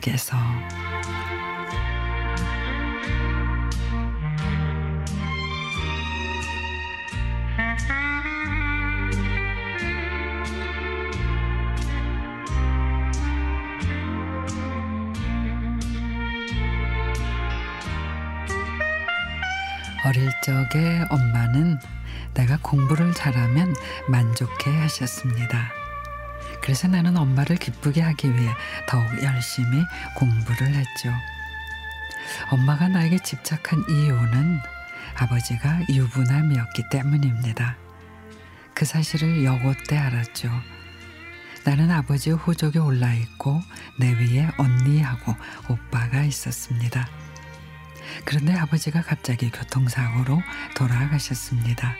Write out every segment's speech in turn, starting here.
속에서 어릴 적에 엄마는 내가 공부를 잘하면 만족해 하셨습니다. 그래서 나는 엄마를 기쁘게 하기 위해 더욱 열심히 공부를 했죠. 엄마가 나에게 집착한 이유는 아버지가 유부남이었기 때문입니다. 그 사실을 여고 때 알았죠. 나는 아버지의 호적에 올라 있고 내 위에 언니하고 오빠가 있었습니다. 그런데 아버지가 갑자기 교통사고로 돌아가셨습니다.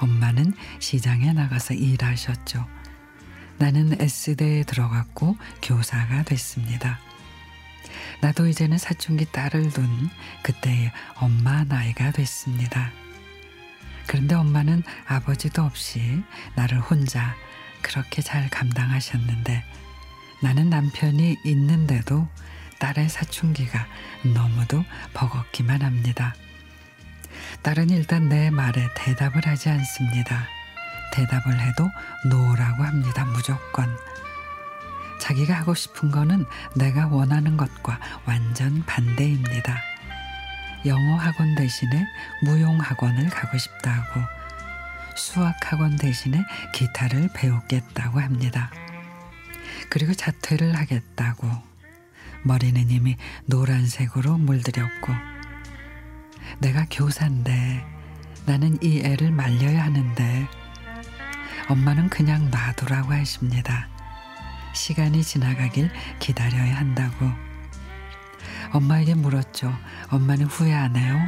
엄마는 시장에 나가서 일하셨죠. 나는 S대에 들어갔고 교사가 됐습니다. 나도 이제는 사춘기 딸을 둔 그때의 엄마 나이가 됐습니다. 그런데 엄마는 아버지도 없이 나를 혼자 그렇게 잘 감당하셨는데 나는 남편이 있는데도 딸의 사춘기가 너무도 버겁기만 합니다. 딸은 일단 내 말에 대답을 하지 않습니다. 대답을 해도 no라고 합니다. 무조건. 자기가 하고 싶은 거는 내가 원하는 것과 완전 반대입니다. 영어 학원 대신에 무용 학원을 가고 싶다고 수학 학원 대신에 기타를 배우겠다고 합니다. 그리고 자퇴를 하겠다고 머리는 이미 노란색으로 물들였고 내가 교사인데 나는 이 애를 말려야 하는데 엄마는 그냥 놔두라고 하십니다. 시간이 지나가길 기다려야 한다고. 엄마에게 물었죠. 엄마는 후회 안 해요?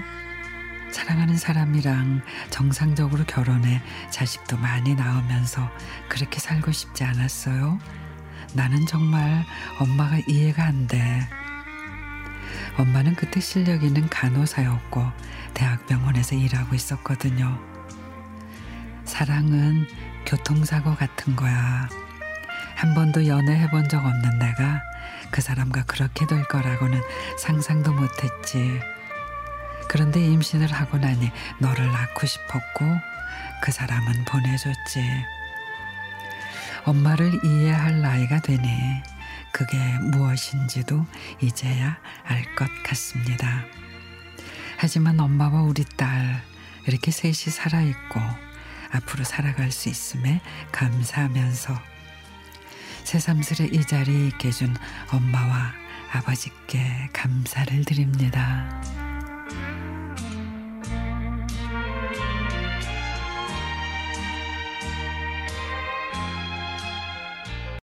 사랑하는 사람이랑 정상적으로 결혼해 자식도 많이 낳으면서 그렇게 살고 싶지 않았어요? 나는 정말 엄마가 이해가 안 돼. 엄마는 그때 실력 있는 간호사였고 대학병원에서 일하고 있었거든요. 사랑은 교통사고 같은 거야. 한 번도 연애해 본 적 없는 내가 그 사람과 그렇게 될 거라고는 상상도 못했지. 그런데 임신을 하고 나니 너를 낳고 싶었고 그 사람은 보내줬지. 엄마를 이해할 나이가 되니 그게 무엇인지도 이제야 알 것 같습니다. 하지만 엄마와 우리 딸 이렇게 셋이 살아있고 앞으로 살아갈 수 있음에 감사하면서 새삼스레 이 자리에 해준 엄마와 아버지께 감사를 드립니다.